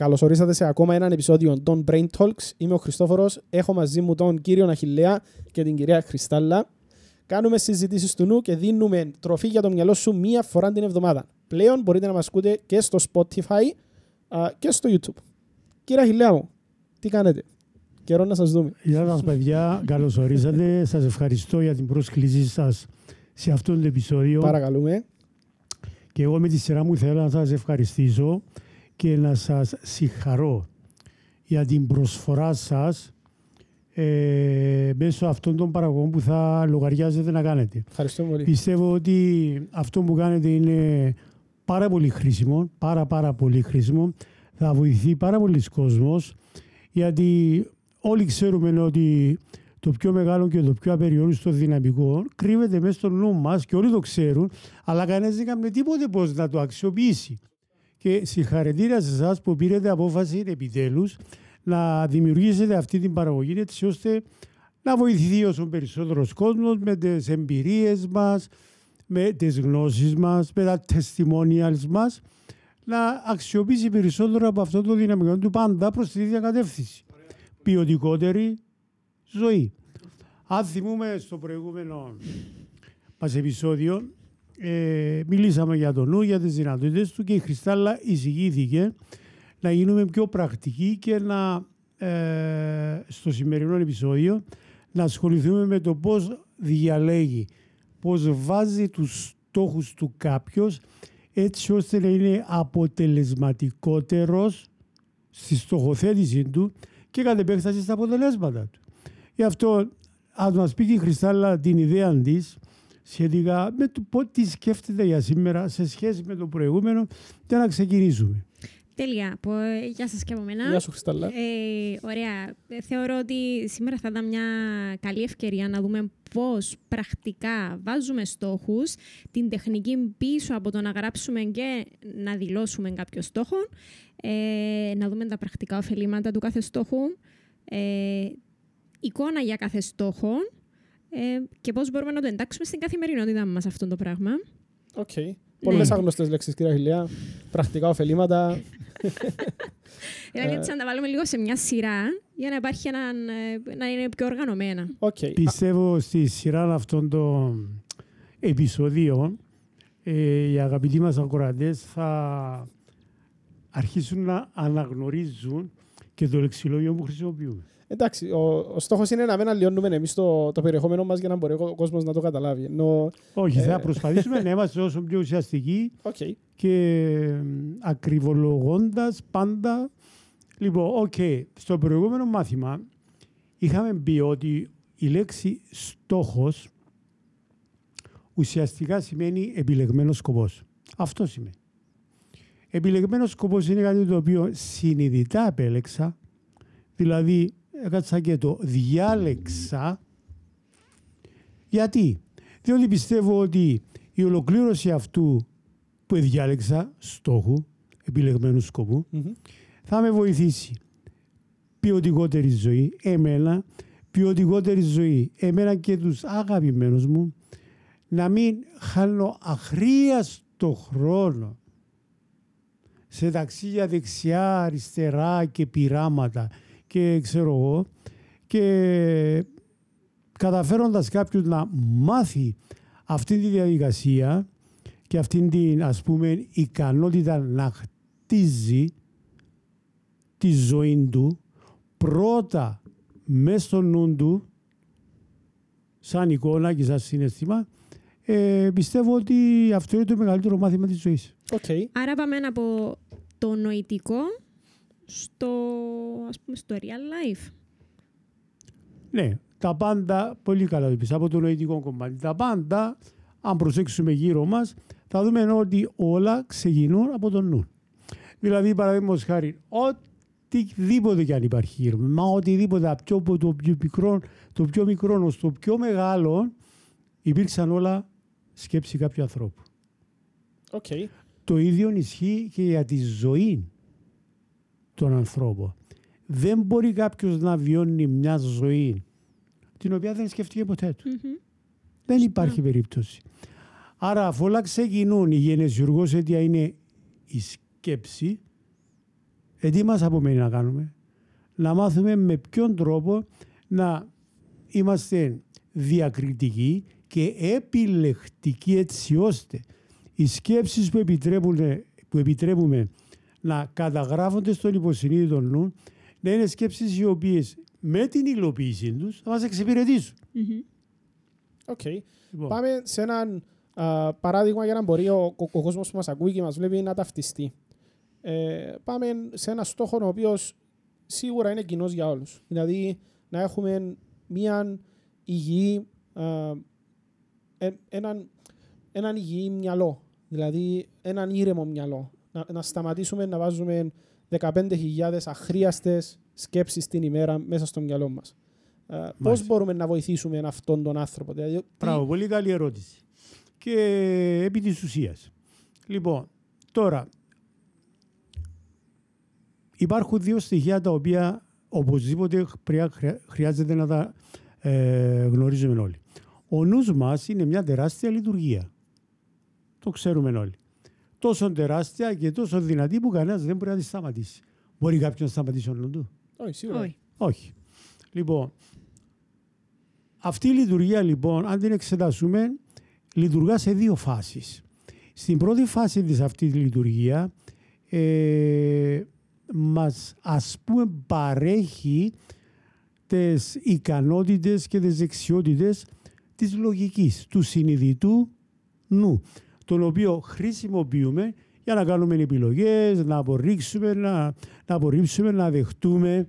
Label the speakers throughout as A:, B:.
A: Καλώς ορίσατε σε ακόμα ένα επεισόδιο των Brain Talks. Είμαι ο Χριστόφορος. Έχω μαζί μου τον κύριο Αχηλέα και την κυρία Χριστάλλα. Κάνουμε συζητήσεις του νου και δίνουμε τροφή για το μυαλό σου μία φορά την εβδομάδα. Πλέον μπορείτε να μας ακούτε και στο Spotify α, και στο YouTube. Κύριε Αχηλέα μου, τι κάνετε; Καιρό να σας δούμε.
B: Γεια σας, παιδιά. Καλώς ορίσατε. σας ευχαριστώ για την πρόσκλησή σας σε αυτό το επεισόδιο.
A: Παρακαλούμε.
B: Και εγώ με τη σειρά μου θέλω να σας ευχαριστήσω και να σας συγχαρώ για την προσφορά σας ε, μέσω αυτών των παραγωγών που θα λογαριάζετε να κάνετε.
A: Ευχαριστώ πολύ.
B: Πιστεύω ότι αυτό που κάνετε είναι πάρα πολύ χρήσιμο, πάρα πάρα πολύ χρήσιμο. Θα βοηθεί πάρα πολλοί κόσμος γιατί όλοι ξέρουμε ότι το πιο μεγάλο και το πιο απεριόριστο δυναμικό κρύβεται μέσα στο νου μας και όλοι το ξέρουν, αλλά κανένας δεν κάνει τίποτε πώς να το αξιοποιήσει. Και συγχαρητήρια σε εσάς που πήρετε απόφαση επιτέλους να δημιουργήσετε αυτή την παραγωγή έτσι ώστε να βοηθηθεί όσο περισσότερος κόσμος με τις εμπειρίες μας, με τις γνώσεις μας, με τα testimonials μας, να αξιοποιήσει περισσότερο από αυτό το δυναμικό του πάντα προς τη ίδια κατεύθυνση. Ποιοτικότερη, ζωή. Αν θυμούμε στο προηγούμενο μας επεισόδιο, ε, μιλήσαμε για τον νου, για τις δυνατότητες του και η Χριστάλλα εισηγήθηκε να γίνουμε πιο πρακτικοί και να, ε, στο σημερινό επεισόδιο να ασχοληθούμε με το πώς διαλέγει, πώς βάζει τους στόχους του κάποιος έτσι ώστε να είναι αποτελεσματικότερος στη στοχοθέτηση του και κατ' επέκταση στα αποτελέσματα του. Γι' αυτό ας μας πει και η Χριστάλλα την ιδέα της σχετικά με το πώ τι σκέφτεται για σήμερα σε σχέση με το προηγούμενο και να ξεκινήσουμε.
C: Τέλεια. Γεια σας και από μένα.
A: Γεια σου Χριστάλλα.
C: Ε, ωραία. Θεωρώ ότι σήμερα θα ήταν μια καλή ευκαιρία να δούμε πώς πρακτικά βάζουμε στόχους, την τεχνική πίσω από το να γράψουμε και να δηλώσουμε κάποιο στόχο, ε, να δούμε τα πρακτικά ωφελήματα του κάθε στόχου, ε, εικόνα για κάθε στόχο ε, και πώς μπορούμε να το εντάξουμε στην καθημερινότητά μας αυτό το πράγμα.
A: OK. Okay. Πολλές ναι. άγνωστες λέξεις, κύριε Αχιλλέα. Πρακτικά ωφελήματα.
C: Δηλαδή, έτσι να τα βάλουμε λίγο σε μια σειρά για να υπάρχει έναν, ε, να είναι πιο οργανωμένα.
A: Okay.
B: Πιστεύω στη σειρά αυτών των επεισοδίων ε, οι αγαπητοί μας ακροατές θα αρχίσουν να αναγνωρίζουν και το λεξιλόγιο που χρησιμοποιούμε.
A: Εντάξει, ο, ο στόχος είναι να μην αλλοιώνουμε εμείς το, το περιεχόμενο μας για να μπορεί ο κόσμος να το καταλάβει. Ενώ,
B: Όχι, ε... θα προσπαθήσουμε να είμαστε όσο πιο ουσιαστικοί
A: okay.
B: και ακριβολογώντας πάντα. Λοιπόν, OK, okay. στο προηγούμενο μάθημα είχαμε πει ότι η λέξη στόχος ουσιαστικά σημαίνει επιλεγμένος σκοπός. Αυτό σημαίνει. Επιλεγμένος σκοπός είναι κάτι το οποίο συνειδητά επέλεξα, δηλαδή έκατσα και το διάλεξα. Γιατί; Διότι πιστεύω ότι η ολοκλήρωση αυτού που διάλεξα, στόχου, επιλεγμένου θα με βοηθήσει ποιοτικότερη ζωή, εμένα, ποιοτικότερη ζωή, εμένα και τους αγαπημένους μου, να μην χάνω αχρίαστο χρόνο σε ταξίδια δεξιά, αριστερά και πειράματα και ξέρω εγώ και καταφέροντας κάποιος να μάθει αυτή τη διαδικασία και αυτή την ας πούμε ικανότητα να χτίζει τη ζωή του πρώτα μέσα στο νου του σαν εικόνα και σαν συναισθήμα ε, πιστεύω ότι αυτό είναι το μεγαλύτερο μάθημα της ζωής.
A: Okay.
C: Άρα πάμε από το νοητικό στο, ας πούμε, στο real life.
B: Ναι, τα πάντα, πολύ καλά το πεις, από το νοητικό κομμάτι. Τα πάντα, αν προσέξουμε γύρω μας, θα δούμε ότι όλα ξεκινούν από τον νου. Δηλαδή, παραδείγματος χάρη, οτιδήποτε κι αν υπάρχει γύρω μας οτιδήποτε, από το πιο μικρό, το πιο μικρό στο πιο μεγάλο, υπήρξαν όλα σκέψη κάποιου ανθρώπου.
A: Okay.
B: Το ίδιο ισχύει και για τη ζωή τον ανθρώπο. Δεν μπορεί κάποιος να βιώνει μια ζωή την οποία δεν σκέφτηκε ποτέ του. Δεν υπάρχει περίπτωση. Άρα αφού όλα ξεκινούν, η γενεσιουργός αιτία είναι η σκέψη, Ε, τι μας απομένει να κάνουμε; Να μάθουμε με ποιον τρόπο να είμαστε διακριτικοί και επιλεκτικοί έτσι ώστε οι σκέψεις που, επιτρέπουν, που επιτρέπουμε να καταγράφονται στον υποσυνείδητο νου να είναι σκέψεις οι οποίες με την υλοποίησή τους θα μας εξυπηρετήσουν.
A: Οκ.
B: Λοιπόν,
A: Πάμε σε έναν α, παράδειγμα για να μπορεί ο, ο, ο κόσμος που μας ακούει και μας βλέπει να ταυτιστεί. Ε, πάμε σε ένα στόχο ο οποίος σίγουρα είναι κοινός για όλους. Δηλαδή να έχουμε μια υγιή, α, ε, έναν, έναν υγιή μυαλό. Δηλαδή έναν ήρεμο μυαλό. Να, να σταματήσουμε να βάζουμε 15.000 αχρίαστες σκέψεις την ημέρα μέσα στο μυαλό μας. Ε, πώς
B: Μάλιστα.
A: μπορούμε να βοηθήσουμε αυτόν τον άνθρωπο; Δηλαδή, τι-
B: Μπράβο, πολύ καλή ερώτηση. Και επί της ουσίας. Λοιπόν, τώρα, υπάρχουν δύο στοιχεία τα οποία οπωσδήποτε πρέπει να χρειά- χρειάζεται να τα ε, γνωρίζουμε όλοι. Ο νους μας είναι μια τεράστια λειτουργία. Το ξέρουμε όλοι. Τόσο τεράστια και τόσο δυνατή που κανένας δεν μπορεί να τη σταματήσει. Μπορεί κάποιον να σταματήσει ο νους του;
A: όχι, σίγουρα.
C: Όχι.
B: Όχι. Λοιπόν, αυτή η λειτουργία λοιπόν, αν την εξετάσουμε, λειτουργά σε δύο φάσεις. Στην πρώτη φάση της αυτής της λειτουργίας ε, μας ας πούμε παρέχει τις ικανότητες και τις δεξιότητες της λογικής, του συνειδητού νου, τον οποίο χρησιμοποιούμε για να κάνουμε επιλογές, να απορρίξουμε, να, να απορρίψουμε, να δεχτούμε,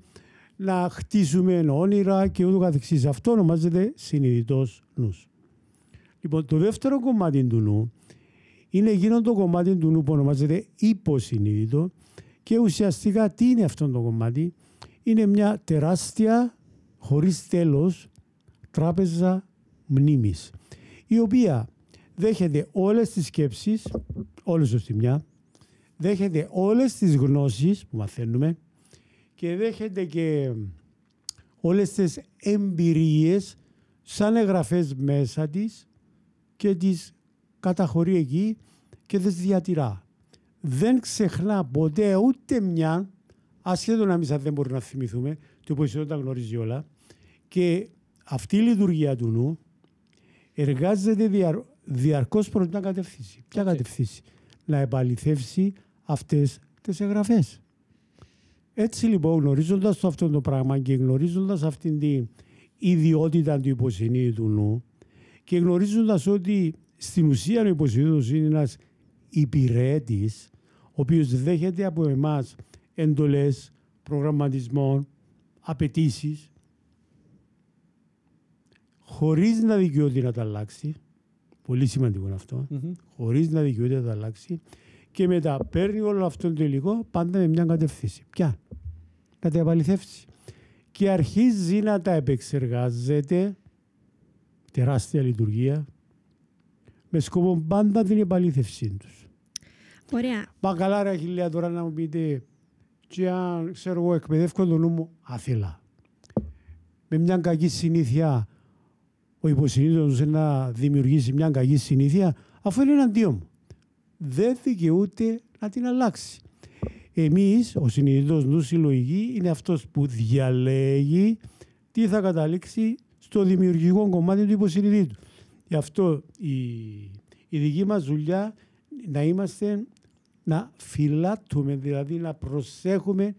B: να χτίσουμε όνειρα και ούτω καθεξής. Αυτό ονομάζεται συνειδητός νους. Λοιπόν, το δεύτερο κομμάτι του νου είναι εκείνο το κομμάτι του νου που ονομάζεται υποσυνείδητο και ουσιαστικά τι είναι αυτό το κομμάτι; Είναι μια τεράστια, χωρίς τέλος, τράπεζα μνήμης, η οποία δέχεται όλες τις σκέψεις, όλες ως τη μια, δέχεται όλες τις γνώσεις που μαθαίνουμε και δέχεται και όλες τις εμπειρίες σαν εγγραφές μέσα της και τις καταχωρεί εκεί και τις διατηρά. Δεν ξεχνά ποτέ ούτε μια, ασχέτως να μην σαν δεν μπορούμε να θυμηθούμε, το υποσχεδόν τα γνωρίζει όλα, και αυτή η λειτουργία του νου εργάζεται διαρ, διαρκώς προς μια κατευθύνση. Ποια
A: Οκ.
B: κατευθύνση; Να επαληθεύσει αυτές τις εγγραφές. Έτσι λοιπόν γνωρίζοντας το αυτό το πράγμα και γνωρίζοντας αυτήν την ιδιότητα του υποσυνείδητου νου και γνωρίζοντας ότι στην ουσία ο υποσυνείδητος είναι ένας υπηρέτης ο οποίος δέχεται από εμάς εντολές, προγραμματισμών, απαιτήσεις, χωρίς να δικαιούται να τα αλλάξει. Πολύ σημαντικό είναι αυτό
A: Μμμ.
B: χωρίς να δικαιούται να τα αλλάξει και μετά παίρνει όλο αυτό το υλικό πάντα με μια κατευθύνση. Ποια; Να τα επαληθεύσει. Και αρχίζει να τα επεξεργάζεται τεράστια λειτουργία με σκοπό πάντα την επαλήθευσή τους.
C: Ωραία.
B: Μα καλά ρε Αχιλέα τώρα να μου πείτε και αν ξέρω εγώ εκπαιδεύω το νου μου άθελα. Με μια κακή συνήθεια ο υποσυνείδητος να δημιουργήσει μια κακή συνήθεια αφού είναι εναντίον μου. Δεν δικαιούται να την αλλάξει. Εμείς, ο συνειδητός νους, η λογική, είναι αυτός που διαλέγει τι θα καταλήξει στο δημιουργικό κομμάτι του υποσυνειδήτου. Γι' αυτό η, η δική μας δουλειά να είμαστε, να φυλάττουμε, δηλαδή να προσέχουμε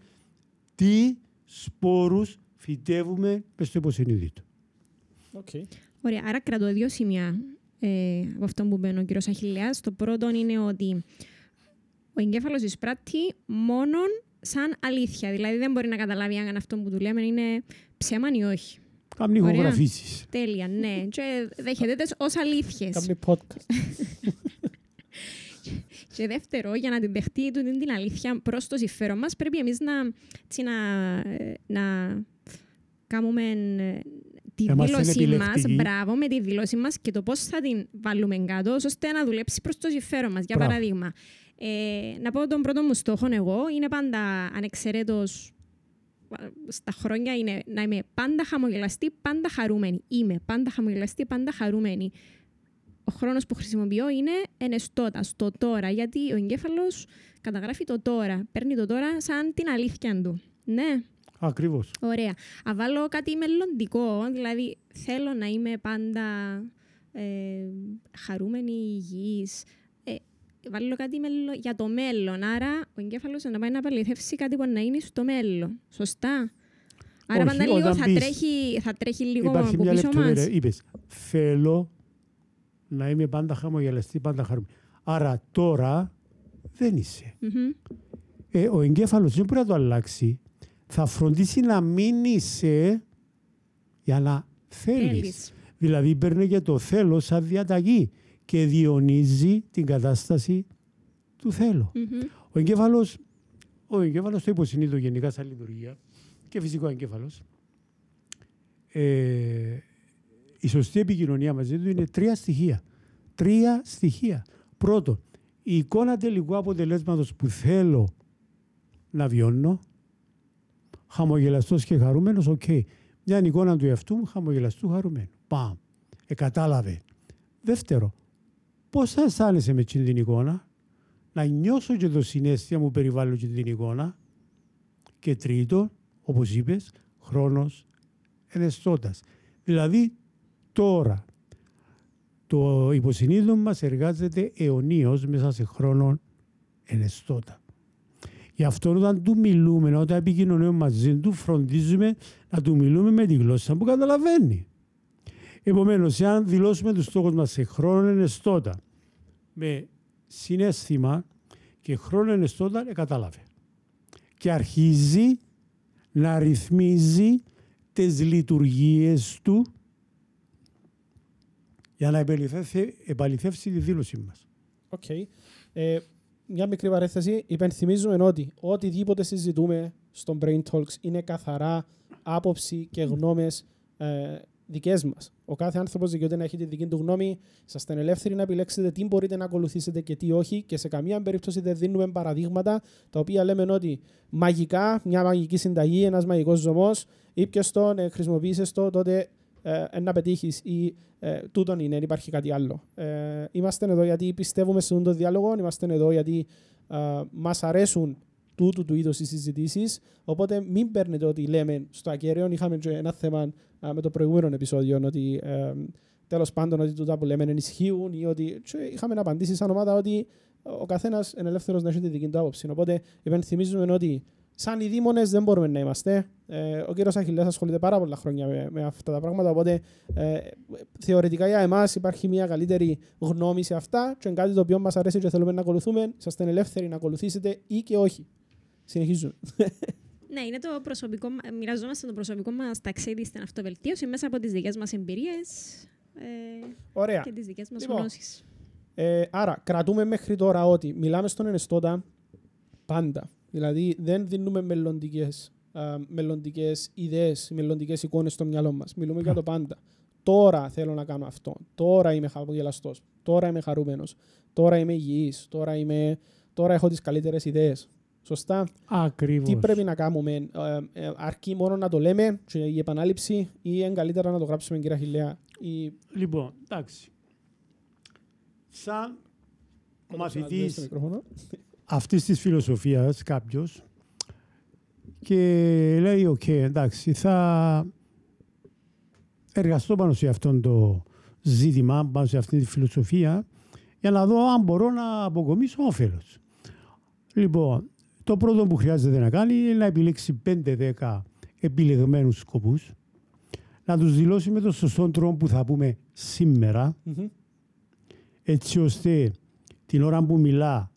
B: τι σπόρους φυτεύουμε μες στο υποσυνείδητο.
A: Οκ.
C: Ωραία, άρα κρατώ δύο σημεία ε, από αυτό που μας είπε ο κύριος Αχιλλέας. Το πρώτο είναι ότι ο εγκέφαλος εισπράττει μόνον σαν αλήθεια. Δηλαδή δεν μπορεί να καταλάβει αν αυτό που του λέμε είναι ψέμα ή όχι.
B: Κάμνει
C: Ωραία.
B: ηχογραφήσεις.
C: Τέλεια, ναι. Και δέχεται τις ως αλήθειες.
A: Κάνει podcast.
C: Και δεύτερο, για να την δεχτεί τούτη την αλήθεια προς το συμφέρον μας, πρέπει εμείς να, έτσι, να, ε, να κάνουμε ε, τη
B: Να είμαστε
C: δήλωσή μας,
B: επιλεκτικοί.
C: μπράβο, με τη δήλωσή μας και το πώς θα την βάλουμε κάτω, ώστε να δουλέψει προς το συμφέρον μας. Για
B: Μπράβο.
C: παράδειγμα, ε, να πω τον πρώτο μου στόχο εγώ είναι πάντα ανεξαιρέτως στα χρόνια είναι να είμαι πάντα χαμογελαστή, πάντα χαρούμενη. Είμαι πάντα χαμογελαστή, πάντα χαρούμενη. ο χρόνος που χρησιμοποιώ είναι ενεστώτα, στο τώρα, γιατί ο εγκέφαλος καταγράφει το τώρα, παίρνει το τώρα σαν την αλήθεια του. Ναι,
B: Ακριβώς.
C: Ωραία. Αν βάλω κάτι μελλοντικό, δηλαδή θέλω να είμαι πάντα ε, χαρούμενη, υγιής, ε, βάλω κάτι μελλο- για το μέλλον. Άρα ο εγκέφαλος να πάει να παληθεύσει κάτι που να είναι στο μέλλον. Σωστά; Άρα
B: Όχι,
C: πάντα λίγο
B: όταν
C: θα,
B: πεις-
C: τρέχει, θα τρέχει λίγο
B: Υπάρχει
C: από
B: μια
C: πίσω
B: λεπτομέρεια.
C: μας.
B: Είπες, θέλω να είμαι πάντα χαμογελαστή, πάντα χαρούμενη. Άρα τώρα δεν είσαι.
C: Μμμ.
B: Ε, ο εγκέφαλος δεν μπορεί να το αλλάξει. Θα φροντίσει να μην είσαι για να θέλεις.
C: Θέλεις.
B: Δηλαδή παίρνει και το θέλω σαν διαταγή και διονύζει την κατάσταση του θέλω.
C: Μμμ.
B: Ο εγκέφαλος, ο εγκέφαλος το υποσυνείδητο γενικά σαν λειτουργία και φυσικό εγκέφαλος. Ε, η σωστή επικοινωνία μαζί του είναι τρία στοιχεία. Τρία στοιχεία. Πρώτο, η εικόνα τελικού αποτελέσματος που θέλω να βιώνω, χαμογελαστός και χαρούμενος, οκ. Μια εικόνα του εαυτού μου, χαμογελαστού χαρούμενου. Παμ. Ε, κατάλαβε. Δεύτερο, πώς θα αισθάνεσαι με εκείνη την εικόνα, να νιώσω και το συναίσθημα μου περιβάλλω και την εικόνα. Και τρίτο, όπως είπες, χρόνος ενεστώτας. Δηλαδή τώρα το υποσυνείδητο μας εργάζεται αιωνίως μέσα σε χρόνο ενεστώτα. Γι' αυτό όταν του μιλούμε, όταν επικοινωνούμε μαζί του, φροντίζουμε να του μιλούμε με τη γλώσσα που καταλαβαίνει. Επομένως, αν δηλώσουμε τους στόχους μας σε χρόνο ενεστώτα, με συνέστημα και χρόνο ενεστώτα, ε, κατάλαβε. Και αρχίζει να ρυθμίζει τις λειτουργίες του για να επαληθεύσει, επαληθεύσει τη δήλωσή μας.
A: Οκ. Ε, μια μικρή παρένθεση. Υπενθυμίζουμε ότι οτιδήποτε συζητούμε στο Brain Talks είναι καθαρά άποψη και γνώμες ε, δικές μας. Ο κάθε άνθρωπος δικαιούται να έχει τη δική του γνώμη. Είσαστε ελεύθεροι να επιλέξετε τι μπορείτε να ακολουθήσετε και τι όχι. Και σε καμία περίπτωση δεν δίνουμε παραδείγματα τα οποία λέμε ότι μαγικά, μια μαγική συνταγή, ένας μαγικός ζωμός, ήπιες το, ε, χρησιμοποίησες το, τότε ε, να πετύχεις ή ε, τούτον είναι, δεν υπάρχει κάτι άλλο. Ε, είμαστε εδώ γιατί πιστεύουμε σε αυτόν τον διάλογο, είμαστε εδώ γιατί ε, μας αρέσουν τούτου του είδους οι συζητήσεις. Οπότε μην παίρνετε ότι λέμε στο ακέραιο. Είχαμε και ένα θέμα α, με το προηγούμενο επεισόδιο ότι ε, τέλος πάντων ότι τούτα που λέμε ενισχύουν ή ότι και είχαμε απαντήσει σαν ομάδα ότι ο καθένας είναι ελεύθερος να έχει τη δική του άποψη. Οπότε υπενθυμίζουμε ότι σαν οι δήμονες δεν μπορούμε να είμαστε. Ε, ο κύριος Αχιλέα ασχολείται πάρα πολλά χρόνια με, με αυτά τα πράγματα. Οπότε ε, θεωρητικά για εμάς υπάρχει μια καλύτερη γνώμη σε αυτά και είναι κάτι το οποίο μας αρέσει και θέλουμε να ακολουθούμε. Είσαστε ελεύθεροι να ακολουθήσετε ή και όχι. Συνεχίζουμε.
C: Ναι, είναι το προσωπικό, μα- μοιραζόμαστε το προσωπικό μας ταξίδι στην αυτοβελτίωση μέσα από τις δικές μας εμπειρίες ε,
A: Ωραία.
C: και τις δικές μας
A: Λοιπόν,
C: γνώσεις.
A: Ε, άρα, κρατούμε μέχρι τώρα ότι μιλάμε στον ενεστώτα πάντα. Δηλαδή, δεν δίνουμε μελλοντικές μελλοντικές ιδέες, μελλοντικές εικόνες στο μυαλό μας. Μιλούμε για το πάντα. Τώρα θέλω να κάνω αυτό. Τώρα είμαι χαμογελαστός. Τώρα είμαι χαρούμενος. Τώρα είμαι υγιής. Τώρα, είμαι... τώρα έχω τις καλύτερες ιδέες. Σωστά;
B: Ακριβώς.
A: Τι πρέπει να κάνουμε; Ε, ε, αρκεί μόνο να το λέμε και η επανάληψη ή είναι καλύτερα να το γράψουμε, κυρία Χιλέα. Ή...
B: Λοιπόν, εντάξει. Σαν μαθητής
A: Στο μικρόφωνο.
B: Αυτής της φιλοσοφίας κάποιος και λέει, οκ, εντάξει, θα εργαστώ πάνω σε αυτό το ζήτημα, πάνω σε αυτή τη φιλοσοφία για να δω αν μπορώ να αποκομίσω όφελος. Λοιπόν, το πρώτο που χρειάζεται να κάνει είναι να επιλέξει 5-10 επιλεγμένους σκοπούς, να τους δηλώσει με τον σωστό τρόπο που θα πούμε σήμερα,
A: Μμμ.
B: έτσι ώστε την ώρα που μιλά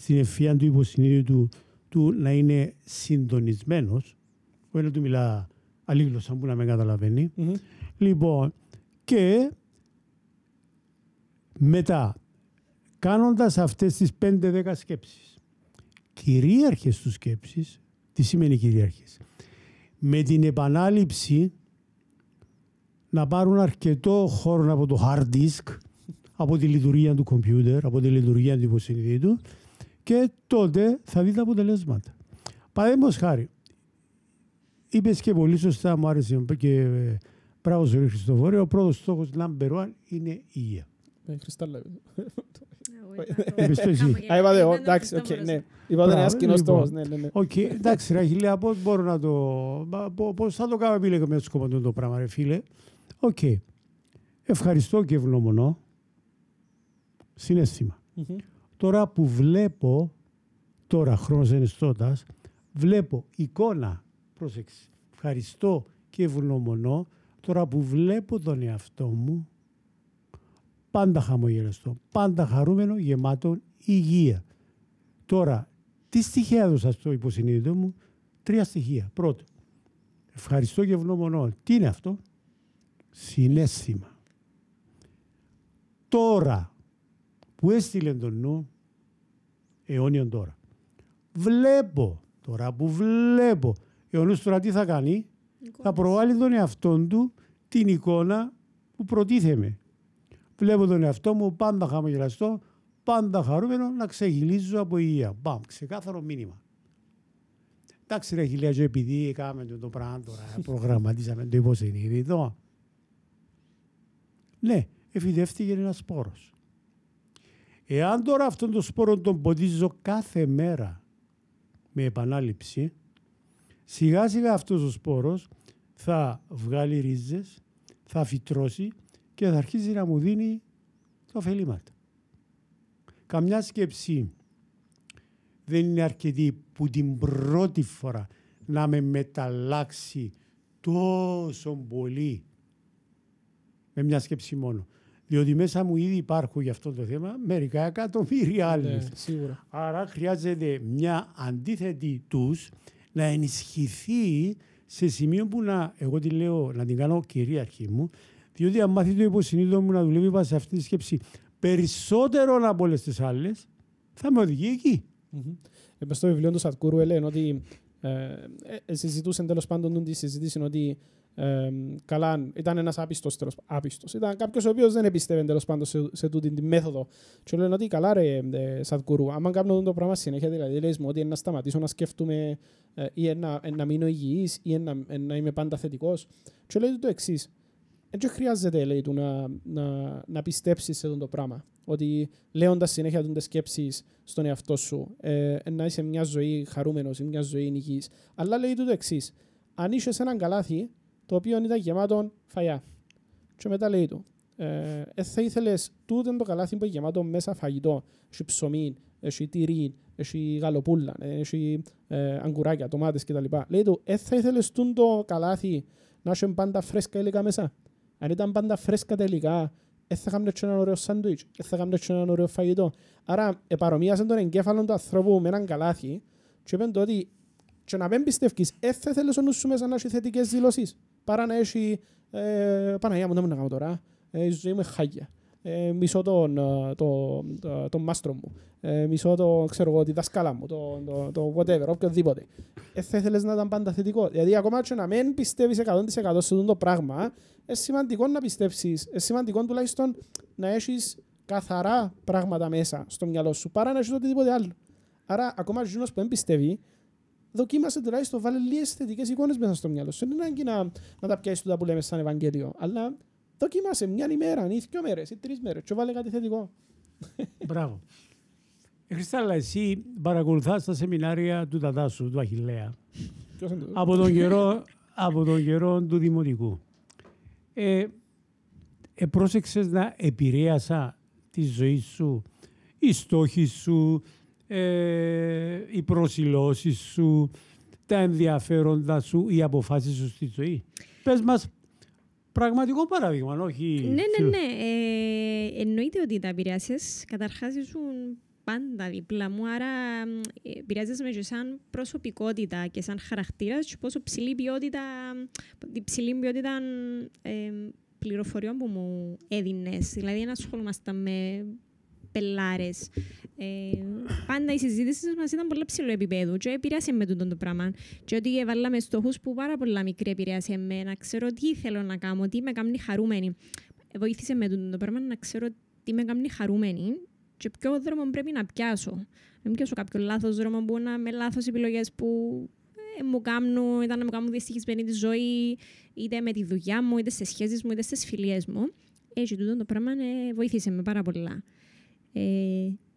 B: στην ευφυία του υποσυνείδητου του να είναι συντονισμένος, όχι να του μιλά άλλη γλώσσα που να με καταλαβαίνει.
A: Μμμ.
B: Λοιπόν, και μετά, κάνοντας αυτές τις 5-10 σκέψεις, κυρίαρχες τους σκέψεις, τι σημαίνει κυρίαρχες, με την επανάληψη να πάρουν αρκετό χώρο από το hard disk, από τη λειτουργία του κομπιούτερ, από τη λειτουργία του υποσυνείδητου και τότε θα δεις τα αποτελέσματα. Παραδείγματος χάρη, είπες και πολύ σωστά, μου άρεσε και ε, μπράβο σου Χριστοφόρη, ο πρώτος στόχος number one είναι η υγεία.
A: Ε, Χριστάλλα.
C: Εγώ
B: Είπες το εσύ.
A: Α, είπατε,
C: Ήταν
A: ω,
C: ο
A: εντάξει, οκ,
C: Χριστόφορος.
A: ναι. Είπατε ένας
B: Μπράβο,
A: κοινός
B: λοιπόν.
A: τόμος, ναι, ναι, ναι.
B: Οκ, εντάξει, ρε Αχιλέα, πώς μπορώ να το... μα, πο- Πώς θα το κάνω επιλέγω με σκοπό το πράγμα, ρε φίλε. Οκ. Ευχαριστώ και ευγνωμονώ. Συνέστημα.
A: Μμμ.
B: Τώρα που βλέπω, τώρα χρόνος ενιστώτας, βλέπω εικόνα, πρόσεξε, ευχαριστώ και ευγνωμονώ, τώρα που βλέπω τον εαυτό μου, πάντα χαμογελαστό, πάντα χαρούμενο, γεμάτο υγεία. Τώρα, τι στοιχεία έδωσα στο υποσυνείδητο μου, τρία στοιχεία. Πρώτο, ευχαριστώ και ευγνωμονώ. Τι είναι αυτό; Συνέστημα. Τώρα που έστειλε τον νου, αιώνιον τώρα. Βλέπω, τώρα που βλέπω, ο νους τώρα τι θα κάνει, θα προβάλλει τον εαυτό του την εικόνα που προτίθεμαι. Βλέπω τον εαυτό μου πάντα χαμογελαστό, πάντα χαρούμενο να ξεγυλίζω από υγεία. Μπαμ, ξεκάθαρο μήνυμα. Εντάξει ρε χιλιά, και επειδή έκαμε το πράγμα τώρα, προγραμματίσαμε το υποσυνείδητο. Ναι, εφηδεύτηκε ένας σπόρος. Εάν τώρα αυτόν τον σπόρο τον ποτίζω κάθε μέρα με επανάληψη, σιγά σιγά αυτός ο σπόρος θα βγάλει ρίζες, θα φυτρώσει και θα αρχίσει να μου δίνει τα ωφελήματα. Καμιά σκέψη δεν είναι αρκετή που την πρώτη φορά να με μεταλλάξει τόσο πολύ με μια σκέψη μόνο. Διότι μέσα μου ήδη υπάρχουν για αυτό το θέμα μερικά εκατομμύρια
A: Ναι,
B: άλλες.
A: Σίγουρα.
B: Άρα χρειάζεται μια αντίθετη τους να ενισχυθεί σε σημείο που να, εγώ τη λέω, να την κάνω κυρίαρχη μου, διότι αν μάθεις το υποσυνείδητο μου να δουλεύει πάνω σε αυτή τη σκέψη περισσότερο από όλες τις άλλες, θα με οδηγεί εκεί.
A: Μμμ. Ε, μες στο βιβλίο του Σατκούρου έλεγε ότι ε, ε, ε, συζητούσαν τέλος πάντων τη συζήτηση ότι ε, καλά, ήταν ένας άπιστος, τέλος, άπιστος. Ήταν κάποιος ο οποίος δεν επίστευε τέλος πάντων σε, σε τούτη τη μέθοδο. Και λένε ότι καλά ρε ε, Σατκούρου, άμα κάνω το πράγμα συνέχεια, δηλαδή λες μου ότι είναι να σταματήσω να σκέφτομαι ε, ή να, να μείνω υγιής ή να, να είμαι πάντα θετικός. Και λέει του το εξής. Δεν χρειάζεται λέει, του να, να, να πιστέψεις σε αυτό το πράγμα. Ότι λέοντας συνέχεια τι σκέψεις στον εαυτό σου, ε, να είσαι μια ζωή χαρούμενος ή μια ζωή υγιής. Αλλά λέει του το εξής. Αν είσαι έναν καλάθι το οποίο ήταν γεμάτο φαγιά. Και μετά λέει του, ε, ε, θα ήθελες τούτο το καλάθι που είναι γεμάτο μέσα φαγητό. Έχει ψωμί, έχει τυρί, έχει γαλοπούλα, έχει ε, αγκουράκια, τομάτες κτλ. Λέει του, ε, θα ήθελες το καλάθι να έχει πάντα φρέσκα υλικά μέσα; Αν ήταν πάντα φρέσκα τα υλικά, δεν θα κάνουμε και ένα ωραίο σάντουιτς, δεν θα κάνουμε και ένα ωραίο φαγητό. Άρα, επαρομοίασαν τον εγκέφαλο του ανθρώπου με έναν καλάθι και είπαν το ότι και να μην πιστεύεις, δεν θα θέλεις ο νους σου μέσα να έχει θετικές δηλώσεις. Παρά να έχει, ε, Παναγιά μου, δεν μου να κάνω τώρα, ε, η ζωή μου είναι χάγια. Ε, μισώ τον, ε, το, το, τον μάστρο μου, ε, μισώ το, ξέρω εγώ, τη δασκάλα μου, το, το, το whatever, οποιοδήποτε. Ε, θα ήθελες να ήταν πάντα θετικό. Δηλαδή, ακόμα και να μην πιστεύεις 100% σε αυτό το πράγμα, είναι σημαντικό να πιστέψεις, είναι σημαντικό τουλάχιστον να έχεις καθαρά πράγματα μέσα στο μυαλό σου, παρά να έχεις οτιδήποτε άλλο. Άρα, ακόμα και εκείνος που δεν πιστεύει, δοκίμασε τουλάχιστον βάλε λίγες θετικές εικόνες μέσα στο μυαλό σου. Δεν είναι ανάγκη να, να τα πιάσεις τούτα που λέμε σαν Ευαγγέλιο, αλλά δοκίμασε μια ημέρα, ή δύο μέρες, ή τρεις μέρες και βάλε κάτι θετικό.
B: Μπράβο. Ε, Χριστάλλα, εσύ παρακολουθάς τα σεμινάρια του τατά σου, του Αχιλέα,
A: Ποιος είναι το-
B: από τον καιρό, από τον καιρό του Δημοτικού. Ε, ε, πρόσεξες να επηρέασα τη ζωή σου, οι στόχοι σου, ε, οι προσιλώσεις σου, τα ενδιαφέροντα σου, οι αποφάσεις σου στη ζωή. Πες μας πραγματικό παράδειγμα, όχι...
C: Ναι, ναι, ναι. Ε, εννοείται ότι τα επηρεάσεις καταρχάς ήσουν πάντα δίπλα μου, άρα ε, επηρεάζεσαι με και σαν προσωπικότητα και σαν χαρακτήρας και πόσο ψηλή ποιότητα, την ψηλή ποιότητα ε, πληροφοριών που μου έδινες. Δηλαδή, δεν ασχολούμασταν με πελάρες. Ε, πάντα οι συζήτησεις μας ήταν πολύ ψηλό επίπεδο και επηρεάσε με τούτο το πράγμα. Και ότι έβαλαμε στόχους που πάρα πολλά μικρή επηρεάσε με να ξέρω τι θέλω να κάνω, τι με κάνει χαρούμενη. Βοήθησε με τούτο το πράγμα να ξέρω τι με κάνει χαρούμενη και ποιο δρόμο πρέπει να πιάσω. Να μην πιάσω κάποιο λάθος δρόμο που να με λάθος επιλογές που ε, μου κάνουν, ήταν να μου κάνουν δυστυχισμένη τη ζωή, είτε με τη δουλειά μου, είτε στι σχέσεις μου, είτε στις φιλίες μου. Έτσι, τούτο το πράγμα ε, βοήθησε με πάρα πολλά. Ε,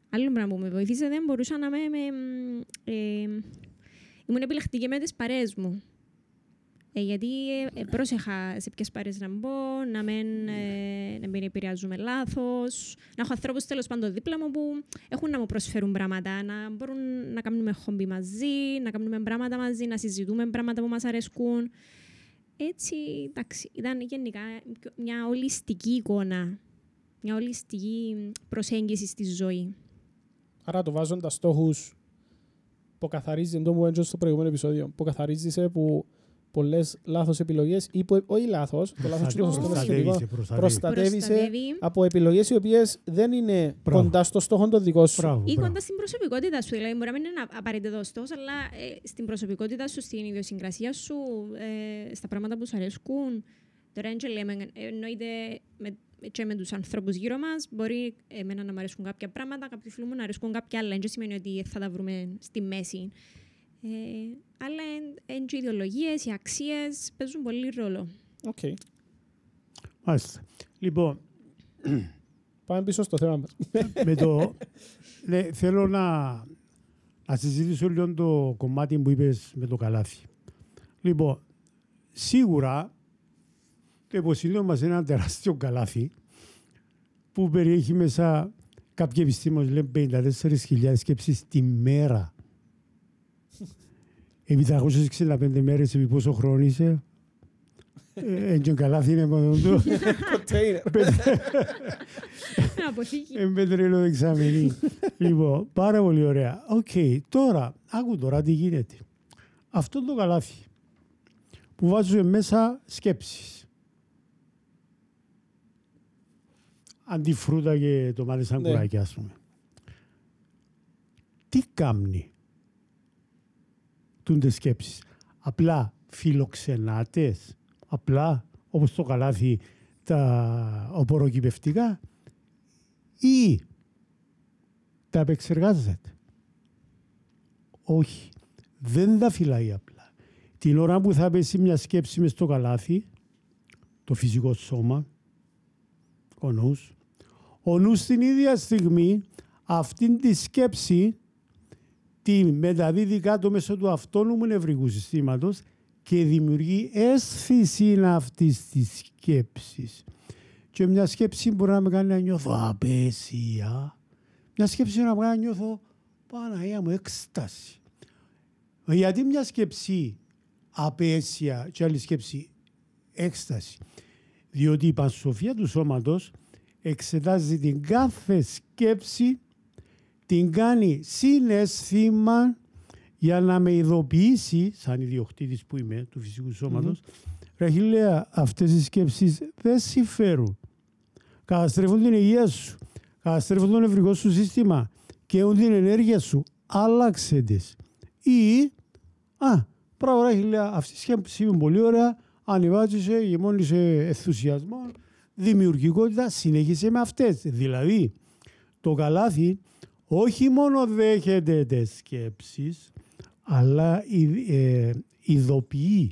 C: άλλο πράγμα που με βοήθησε, δεν μπορούσα να είμαι... με- ε, ήμουν επιλεκτική με τις παρέες μου. Ε, γιατί ε, ε, πρόσεχα σε ποιες παρέες να μπω, να μην, ε, να μην επηρεάζουμε λάθος, να έχω ανθρώπους τέλος πάντων δίπλα μου που έχουν να μου προσφέρουν πράγματα, να μπορούν να κάνουμε χόμπι μαζί, να κάνουμε πράγματα μαζί, να συζητούμε πράγματα που μας αρέσκουν. Έτσι, εντάξει, ήταν γενικά μια ολιστική εικόνα, μια ολιστική προσέγγιση στη ζωή.
A: Άρα το βάζοντα στόχους που καθαρίζει το που έντζω στο προηγούμενο επεισόδιο, που καθαρίζεις από πολλές λάθος επιλογές ή που, όχι λάθος, το λάθος του σωστό είναι σχετικό.
B: Προστατεύει, προστατεύει.
A: Προστατεύεις
C: Προστατεύει
A: από επιλογές οι οποίες δεν είναι
B: Μπράβο.
A: κοντά στο στόχο το δικό σου.
B: Μπράβο,
C: ή
B: μπράβο.
C: κοντά στην προσωπικότητα σου. Δηλαδή, μπορεί να μην είναι απαραίτητο στόχος, αλλά ε, στην προσωπικότητα σου, στην ιδιοσυγκρασία σου, ε, στα πράγματα που σου αρέσκουν. Τώρα, δεν λέμε, ε, εννοείται με, και με τους ανθρώπους γύρω μας. Μπορεί εμένα να μου αρέσκουν κάποια πράγματα, κάποιοι φίλοι μου να αρέσκουν κάποια άλλα. Δεν σημαίνει ότι θα τα βρούμε στη μέση. Ε, αλλά εν, οι ιδεολογίες, οι αξίες παίζουν πολύ ρόλο.
A: Οκ.
B: Μάλιστα. Λοιπόν,
A: Πάμε πίσω στο θέμα μας.
B: με το, ναι, θέλω να, να συζητήσω λίγο το κομμάτι που είπες με το καλάθι. Λοιπόν, σίγουρα το υποσυνείδητο μας είναι ένα τεράστιο καλάθι που περιέχει μέσα κάποιοι επιστήμονες λένε 54.000 σκέψεις τη μέρα. Επί 365 μέρες, επί πόσο χρόνο είσαι. Ε, Έτσι καλάθι είναι μόνο του.
A: Container.
C: Αποθήκη.
B: Εμπετρέλο εξαμενή. λοιπόν, πάρα πολύ ωραία. Οκ, τώρα, άκου τώρα τι γίνεται. Αυτό το καλάθι που βάζουμε μέσα σκέψεις. Αντιφρούτα και το μάλιστα
A: Ναι.
B: κουράκι, ας πούμε. Τι κάμνει τούντε σκέψεις; Απλά φιλοξενάτες, απλά όπως το καλάθι τα οποροκυπευτικά; Ή τα επεξεργάζεται; Όχι. Δεν τα φυλάει απλά. Την ώρα που θα πέσει μια σκέψη μες στο καλάθι, το φυσικό σώμα, ο νους, ο νους την ίδια στιγμή αυτήν τη σκέψη την μεταδίδει κάτω μέσω του αυτόνομου νευρικού συστήματος και δημιουργεί αίσθηση αυτής της σκέψης. Και μια σκέψη μπορεί να με κάνει να νιώθω απέσια. Μια σκέψη να με κάνει να νιώθω Παναγία μου έκσταση. Γιατί μια σκέψη απέσια και άλλη σκέψη έκσταση. Διότι η πανσοφία του σώματος εξετάζει την κάθε σκέψη, την κάνει συναισθήμα για να με ειδοποιήσει, σαν ιδιοκτήτης που είμαι του φυσικού σώματος, Ραχιλέα, αυτές οι σκέψεις δεν συμφέρουν. Καταστρέφουν την υγεία σου, καταστρέφουν το νευρικό σου σύστημα και έχουν την ενέργεια σου. Άλλαξε τις. Ή, α, πράγμα Ραχιλέα, αυτή η σκέψη είναι πολύ ωραία, ανεβάζεσαι, γεμώνησε ενθουσιασμό, δημιουργικότητα, συνέχισε με αυτές. Δηλαδή, το καλάθι όχι μόνο δέχεται τις σκέψεις, αλλά ει- ε, ειδοποιεί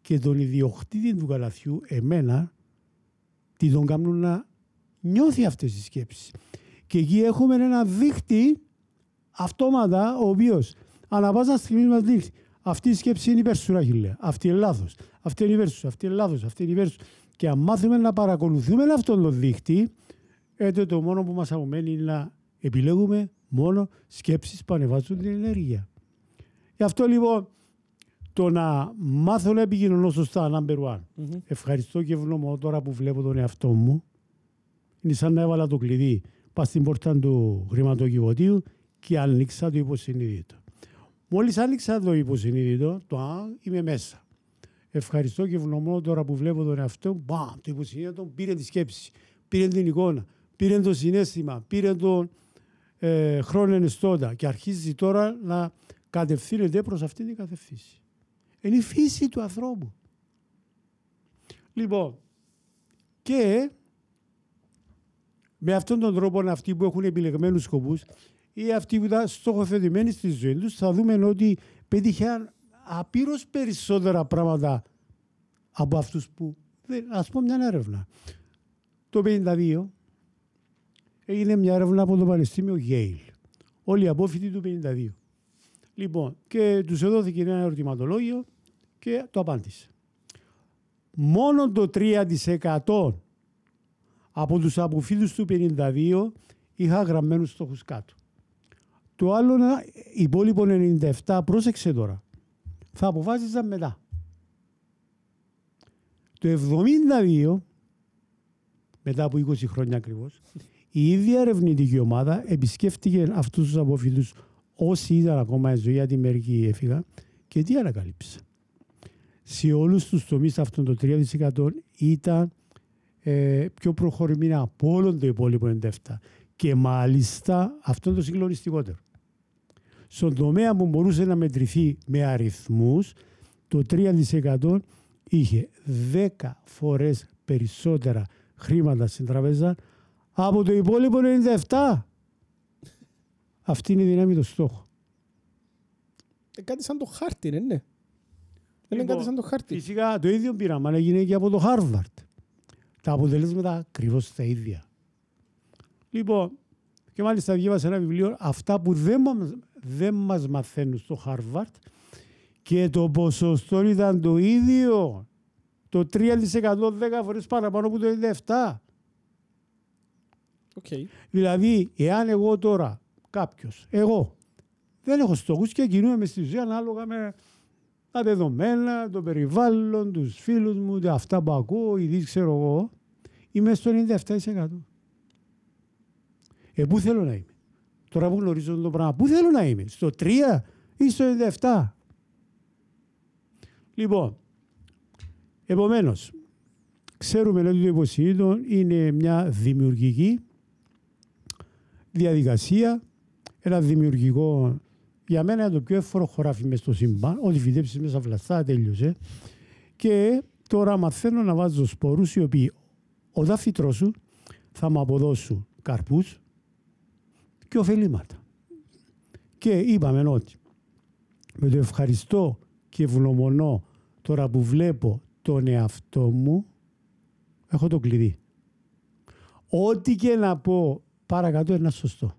B: και τον ιδιοκτήτη του καλαθιού, εμένα, τι τον κάνουν να νιώθει αυτές τις σκέψεις. Και εκεί έχουμε ένα δίχτυ αυτόματα, ο οποίος ανά πάσα στιγμή μας δείχνει αυτή η σκέψη είναι υπέρ σου, Ράχιλε. Αυτή είναι λάθος. Αυτή είναι υπέρ σου. Αυτή είναι λάθος. Αυτή είναι υπέρ σου. Και αν μάθουμε να παρακολουθούμε αυτόν τον δίχτυ, έτσι το μόνο που μας απομένει είναι να επιλέγουμε μόνο σκέψεις που ανεβάζουν την ενέργεια. Γι' αυτό λοιπόν το να μάθω να επικοινωνώ σωστά, number one.
A: Μμμ.
B: Ευχαριστώ και ευγνωμώ τώρα που βλέπω τον εαυτό μου. Είναι σαν να έβαλα το κλειδί πας στην πόρτα του χρηματοκιβωτίου και άνοιξα το υποσυνείδητο. Μόλις άνοιξα το υποσυνείδητο, το α, είμαι μέσα. Ευχαριστώ και ευγνωμώ τώρα που βλέπω τον εαυτό μου. Μπαμ, το υποσυνείδητο πήρε τη σκέψη, πήρε την εικόνα, πήρε το συνέστημα, πήρε τον ε, χρόνο ενεστώτα και αρχίζει τώρα να κατευθύνεται προς αυτήν την κατευθύνση. Είναι η φύση του ανθρώπου. Λοιπόν, και με αυτόν τον τρόπο αυτοί που έχουν επιλεγμένους σκοπούς ή αυτοί που ήταν στοχοθετημένοι στη ζωή τους θα δούμε ότι πέτυχαν απείρως περισσότερα πράγματα από αυτούς που... δεν- Ας πω μια έρευνα. Το 52 έγινε μια έρευνα από το Πανεπιστήμιο Yale. Όλοι οι απόφοιτοι του 52. Λοιπόν, και τους έδωθηκε ένα ερωτηματολόγιο και το απάντησε. Μόνο το 3% από τους αποφύτους του 52 είχα γραμμένους στόχους κάτω. Το άλλο υπόλοιπο 97, πρόσεξε τώρα, θα αποφάσιζαν μετά. Το 72, μετά από 20 χρόνια ακριβώς, η ίδια ερευνητική ομάδα επισκέφτηκε αυτούς τους αποφύτους όσοι ήταν ακόμα εν ζωή, γιατί μερικοί έφυγαν και τι ανακαλύψε. Σε όλους τους τομείς αυτών των 3% ήταν ε, πιο προχωρημένα από όλο το υπόλοιπο 97. Και μάλιστα αυτό είναι το συγκλονιστικότερο. Στον τομέα που μπορούσε να μετρηθεί με αριθμούς, το 3% είχε 10 φορές περισσότερα χρήματα στην τραπέζα από το υπόλοιπο 97. Αυτή είναι η δύναμη του στόχου.
A: Ε, κάτι σαν το χάρτη, ναι. ναι. Είναι
B: Λοιπόν,
A: κάτι σαν το χάρτη.
B: Φυσικά το ίδιο πείραμα έγινε και από το Harvard. Τα αποτελέσματα ακριβώς τα ίδια. Λοιπόν, και μάλιστα διάβασα ένα βιβλίο, αυτά που δεν, μας- δεν μας μαθαίνουν στο Harvard και το ποσοστό ήταν το ίδιο. Το 3% 10 φορές παραπάνω από το 97.
A: Οκ.
B: Δηλαδή, εάν εγώ τώρα, κάποιος, εγώ, δεν έχω στόχους και κινούμαι στη ζωή ανάλογα με τα δεδομένα, το περιβάλλον, τους φίλους μου, τα αυτά που ακούω, ή ξέρω εγώ, είμαι στο 97%. Ε, πού θέλω να είμαι; Τώρα που γνωρίζω το πράγμα, πού θέλω να είμαι; Στο 3 ή στο 97. Λοιπόν, επομένως, ξέρουμε ότι το υποσυνείδητο είναι μια δημιουργική διαδικασία, ένα δημιουργικό, για μένα είναι το πιο εύφορο χωράφι μες στο σύμπαν, ό,τι φυτέψεις μέσα βλαστά τέλειωσε. Και τώρα μαθαίνω να βάζω σπορούς οι οποίοι όταν φυτρώσουν θα μου αποδώσουν καρπούς και ωφελήματα. Και είπαμε ότι με το ευχαριστώ και ευγνωμονώ τώρα που βλέπω τον εαυτό μου έχω το κλειδί. Ό,τι και να πω παρακάτω είναι σωστό.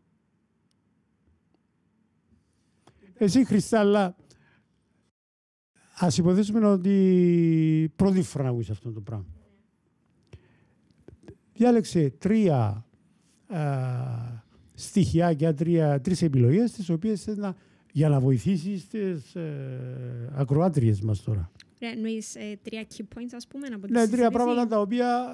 B: Εσύ Χριστάλλα, ας υποθέσουμε ότι πρώτη φορά να ακούεις αυτό το πράγμα. Διάλεξε τρία α, στοιχειάκια, τρία, τρεις επιλογές τις οποίες θες να, για να βοηθήσεις τις ε, ακροάτριες μας τώρα.
C: Ρε, εννοείς ε, τρία key points, ας πούμε, από τη
B: Ναι, τρία
C: συζήτηση.
B: πράγματα τα οποία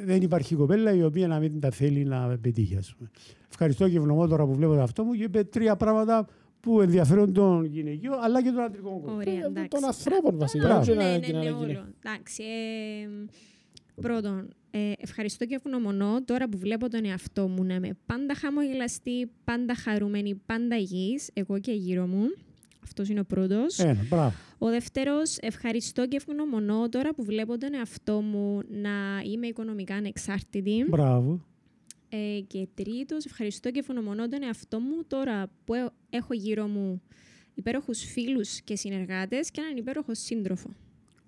B: ε, δεν υπάρχει κοπέλα η οποία να μην τα θέλει να πετύχει. Ας πούμε. Ευχαριστώ και ευγνωμώ τώρα που βλέπω αυτό μου και είπε τρία πράγματα που ενδιαφέρουν τον γυναικείο αλλά και τον αντρικό κόσμο.
C: Ωραία,
A: Ε,
C: εντάξει.
A: Των ανθρώπων βασικά.
B: Μπράβο.
A: όχι
C: Ναι,
A: να-
C: ναι,
A: και να
C: ναι,
A: είναι
C: όλο.
A: γυναίκα.
C: Εντάξει. ε, πρώτον, ε, ευχαριστώ και ευγνωμονώ τώρα που βλέπω τον εαυτό μου να είμαι πάντα χαμογελαστή, πάντα χαρούμενη, πάντα υγιής, εγώ και γύρω μου. Αυτός είναι ο πρώτος.
B: Ένα, μπράβο.
C: Ο δεύτερος, ευχαριστώ και ευγνωμονώ τώρα που βλέπω τον εαυτό μου να είμαι οικονομικά ανεξάρτητη.
B: Μπράβο.
C: Ε, και τρίτος, ευχαριστώ και ευγνωμονώ τον εαυτό μου τώρα που ε- έχω γύρω μου υπέροχους φίλους και συνεργάτες και έναν υπέροχο σύντροφο.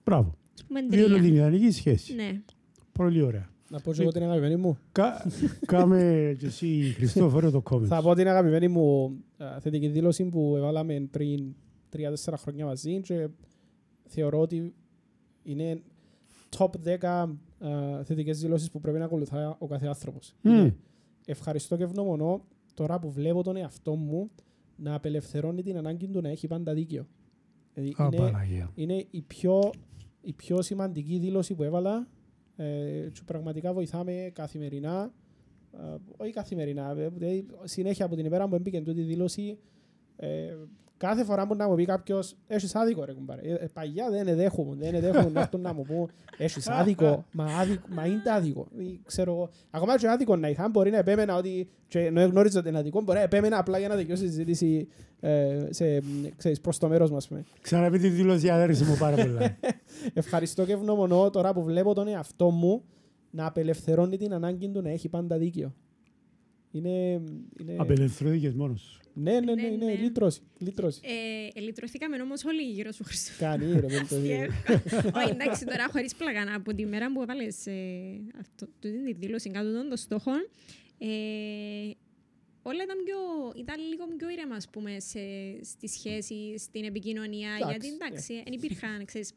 B: Μπράβο.
C: Ας πούμε τρία.
B: Διολοδυναμική σχέση.
C: Ναι.
B: Πολύ ωραία.
A: Να πω και εγώ την αγαπημένη μου.
B: Κα- Κάμε και εσύ Χριστόφορο το comment.
A: Θα πω την αγαπημένη μου α, θετική δήλωση που έβαλαμε πριν τρία-τέσσερα χρόνια μαζί και θεωρώ ότι είναι top 10 α, θετικές δηλώσεις που πρέπει να ακολουθάει ο κάθε άνθρωπος.
B: Μμ.
A: Είναι, Ευχαριστώ και ευγνωμονώ τώρα που βλέπω τον εαυτό μου να απελευθερώνει την ανάγκη του να έχει πάντα δίκαιο. Δηλαδή
B: Α,
A: είναι,
B: Παναγία.
A: είναι η πιο, η πιο σημαντική δήλωση που έβαλα ε, και πραγματικά βοηθάμε καθημερινά. Ε, όχι καθημερινά, ε, δηλαδή συνέχεια από την ημέρα που έμπηκε τούτη η δήλωση ε, κάθε φορά που να μου πει κάποιος έχεις άδικο ρε κουμπάρε ε, ε, παγιά δεν εδέχομαι, δεν εδέχομαι να έρθουν να μου πούν έχεις άδικο, μα, άδικο, μα είναι άδικο Ή, ξέρω εγώ, ακόμα και άδικος να είχα μπορεί να επέμενα ότι και ενώ γνώριζα ότι είναι αδικό μπορεί να επέμενα απλά για να δικαιώσει η συζήτηση ε, σε, ξέρεις, προς το μέρος μας ας πούμε.
B: Ξαναπεί τη δήλωση αδέρφη μου πάρα πολλά.
A: Ευχαριστώ και ευγνωμονώ τώρα που βλέπω τον εαυτό μου να απελευθερώνει την ανάγκη του να έχει πάντα δίκαιο. Είναι, είναι...
B: Απελευθερώθηκες μόνος σου.
A: Ναι, ναι, ναι,
C: Ναι,
A: είναι
C: ναι.
A: λύτρωση. λύτρωση.
C: Ε, ελυτρωθήκαμε όμως όλοι γύρω σου, Χριστό.
A: Κάνει ρε, δεν το δει.
C: Όχι, εντάξει, τώρα χωρίς πλαγάνα, από τη μέρα που έβαλες ε, αυτό, τούτη τη δήλωση κάτω των των στόχων, ε, όλα ήταν, πιο, ήταν λίγο πιο ήρεμα, ας πούμε, σε, στη σχέση, στην επικοινωνία,
A: Εντάξει,
C: γιατί εντάξει, δεν υπήρχαν, ξέρεις,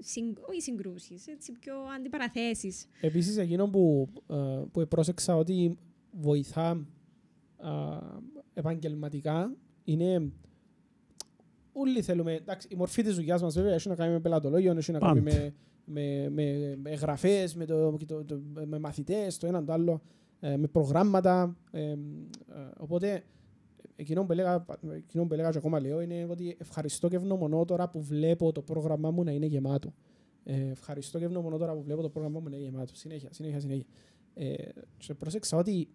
C: συγκ, όχι συγκρούσεις, έτσι, πιο αντιπαραθέσεις.
A: Επίσης, εκείνο που, ε, που πρόσεξα ότι βοηθά α, επαγγελματικά είναι όλοι θέλουμε, εντάξει, η μορφή της δουλειάς μας βέβαια έχει να κάνει με πελατολόγιο, έχει να κάνει
B: Πάντα.
A: με, με, με, με γραφές, με, το, και το, το, με μαθητές, το ένα το άλλο, ε, με προγράμματα. ε, ε, οπότε, εκείνο που, έλεγα, εκείνο που έλεγα και ακόμα λέω είναι ότι ευχαριστώ και ευγνωμονώ τώρα που βλέπω το πρόγραμμά μου να είναι γεμάτο. Ε, ευχαριστώ και ευγνωμονώ τώρα που βλέπω το πρόγραμμά μου να είναι γεμάτο. Συνέχεια, συνέχεια, συνέχεια. Ε, και πρόσεξα ότι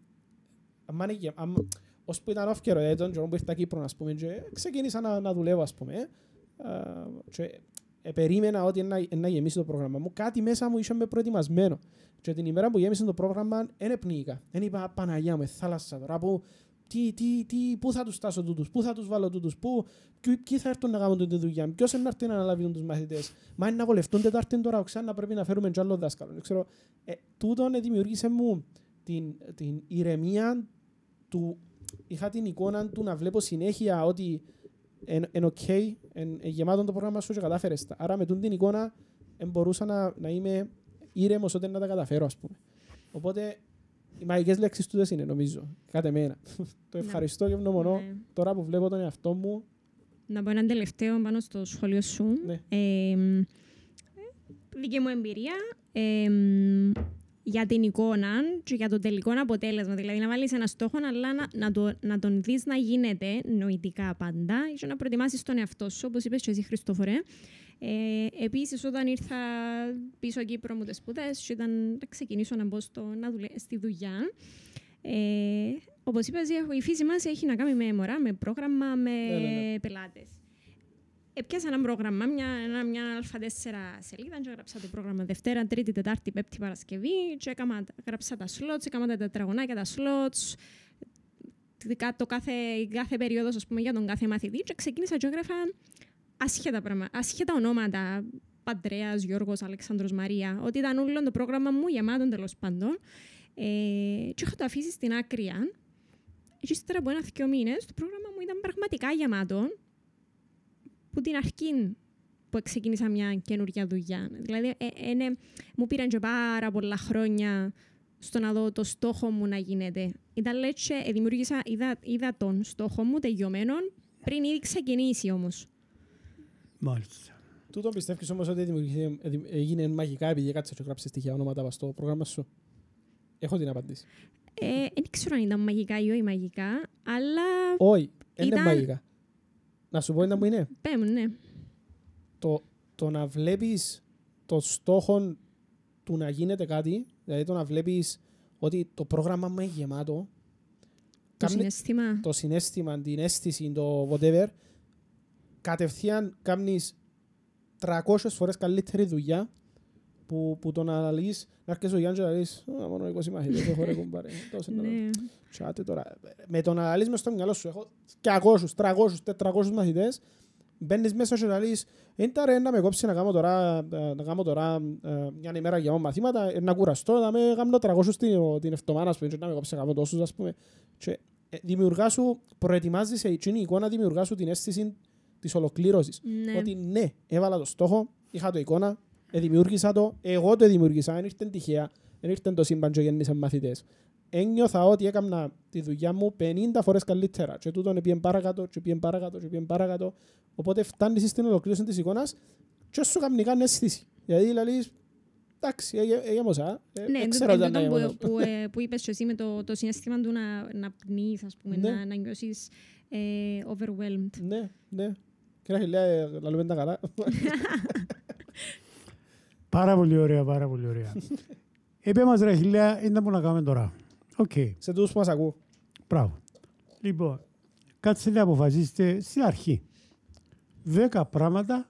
A: αν είναι γε- αν- ως που ήταν όφκερο ε, τον καιρό που ήρθα Κύπρο, ας πούμε, και ξεκίνησα να, να δουλεύω, ας πούμε. ε, και ε, περίμενα ότι να, να γεμίσει το πρόγραμμα μου. Κάτι μέσα μου είχε με προετοιμασμένο. Και την ημέρα που γέμισε το πρόγραμμα, δεν επνίγηκα. Δεν είπα, Παναγία μου, ε, θάλασσα τώρα, που, τι, τι, τι, πού θα τους στάσω τούτους, πού θα τους βάλω τούτους, πού, ποιοι, ποιοι θα έρθουν να κάνουν τούτη δουλειά, ποιος είναι να έρθει να αναλάβει τους μαθητές. Μα είναι να βολευτούν Τετάρτη τώρα, ξανά πρέπει να φέρουμε κι άλλο δάσκαλο. Δεν Ξέρω, ε, τούτον ε, δημιούργησε μου την, την ηρεμία του είχα την εικόνα του να βλέπω συνέχεια ότι είναι εν οκ, εν, εν γεμάτο το πρόγραμμα σου και κατάφερες τα. Άρα με τούτη την εικόνα εν μπορούσα να, να είμαι ήρεμος όταν να τα καταφέρω, ας πούμε. Οπότε οι μαγικές λέξεις τούτες είναι, νομίζω, κατά εμένα. το ευχαριστώ και ευγνωμονώ
C: Ναι.
A: τώρα που βλέπω τον εαυτό μου.
C: Να πω έναν τελευταίο πάνω στο σχόλιο σου.
A: Ναι.
C: Ε, δική μου εμπειρία ε, για την εικόνα και για το τελικό αποτέλεσμα. Δηλαδή να βάλεις ένα στόχο, αλλά να, να, το, να τον δεις να γίνεται νοητικά πάντα και να προετοιμάσεις τον εαυτό σου, όπως είπες και εσύ Χριστόφορε. Ε, επίσης, όταν ήρθα πίσω Κύπρο μου τις σπουδές και ήταν να ξεκινήσω να μπω στο, να δουλε, στη δουλειά, ε, Όπως είπα, η φύση μας έχει να κάνει με μωρά, με πρόγραμμα, με
A: Ναι, ναι, ναι.
C: πελάτε. Έπιασα ένα πρόγραμμα, μια, ένα, μια Α4 σελίδα, και έγραψα το πρόγραμμα Δευτέρα, Τρίτη, Τετάρτη, Πέμπτη, Παρασκευή. Και έκαμα, γράψα τα slots, έκανα τα τετραγωνάκια, τα slots, το κάθε, η κάθε περίοδος, ας πούμε, για τον κάθε μαθητή. Και ξεκίνησα και έγραφα ασχέτα πράγματα, ασχέτα ονόματα. Παντρέας, Γιώργος, Αλεξάνδρος, Μαρία. Ότι ήταν όλο το πρόγραμμα μου γεμάτο τέλος πάντων. Ε, και είχα το αφήσει στην άκρη. Και ύστερα από ένα-δυο μήνες το πρόγραμμα μου ήταν πραγματικά γεμάτο. Που την αρχή που ξεκίνησα μια καινούργια δουλειά. Δηλαδή, ε, ε, ναι, μου πήραν και πάρα πολλά χρόνια στο να δω το στόχο μου να γίνεται. Ήταν λέει, και, ε, δημιούργησα, είδα, είδα τον στόχο μου τελειωμένον πριν ήδη ξεκινήσει όμως.
B: Μάλιστα.
A: Τούτο πιστεύεις όμως ότι δημιουργήθηκε- ε, δη- έγινε μαγικά επειδή κάτσε και γράψεις στοιχεία ονόματα πας στο πρόγραμμα σου; Έχω την απαντήση.
C: Ε, δεν ξέρω αν ήταν μαγικά ή όχι μαγικά, αλλά
A: Όχι, δεν είναι
C: Ήταν-
A: μαγικά. Να σου πω ένα που είναι.
C: πέμουν, ναι.
A: το, το να βλέπεις το στόχο του να γίνεται κάτι, δηλαδή το να βλέπεις ότι το πρόγραμμα μου είναι γεμάτο,
C: Το
A: κάμνει-
C: συναίσθημα.
A: το συνέστημα, την αίσθηση, το whatever, κατευθείαν κάνεις 300 φορές καλύτερη δουλειά που, που το να αναλύεις, να έρχεσαι ο Γιάννης και να λες «Α, μόνο 20 μαθητές έχω ρε κουμπάρε, τόσο να δω».
C: Ναι.
A: Τσάτε τώρα. Με το να αναλύεις μες στο μυαλό σου, έχω 200, 300, 400 μαθητές, μπαίνεις μέσα και να λες «Έντα ρε, να με κόψει να κάνω τώρα, ε, να κάνω τώρα ε, μια ημέρα για μαθήματα, ε, να κουραστώ, να με κάνω 300 την, την εβδομάδα, ας πούμε, και να με κόψει να κάνω τόσους, ας πούμε». Και ε, δημιουργά σου, προετοιμάζεις εκείνη η εικόνα, δημιουργά σου την αίσθηση της ολοκλήρωσης.
C: Ναι.
A: Ότι ναι, έβαλα το στόχο, είχα το εικόνα, ε, δημιούργησα το, εγώ το δημιούργησα, δεν ήρθε τυχαία, δεν ήρθε το σύμπαν και γέννησαν μαθητές. Ένιωθα ότι έκανα τη δουλειά μου 50 φορές καλύτερα και τούτον πήγαινε παρακάτω και πήγαινε παρακάτω και πήγαινε παρακάτω. Οπότε φτάνεις στην ολοκλήρωση της εικόνας και σου κάνει καν αίσθηση. Δηλαδή λαλείς, εντάξει, έγε- έγεμωσα, ε,
C: Ναι,
A: ε,
C: εν
A: ξέρω
C: τούτο
A: ότι ήταν
C: που,
A: έγεμονος.
C: που, ε, που είπες και εσύ με το, το συναίσθημα του να, να πνείς, ας πούμε,
A: Ναι.
C: να, να νιώσεις ε, overwhelmed.
A: Ναι, ναι. Κύριε Αχιλλέα, ε, λαλούμε τα καλά.
B: Πάρα πολύ ωραία, πάρα πολύ ωραία. Είπε μας ρε Αχιλλέα, είναι που να κάνουμε τώρα. Οκ,
A: Σε τούτους που μας ακούν.
B: μπράβο. Λοιπόν, κάτσε να αποφασίσετε στην αρχή. Δέκα πράγματα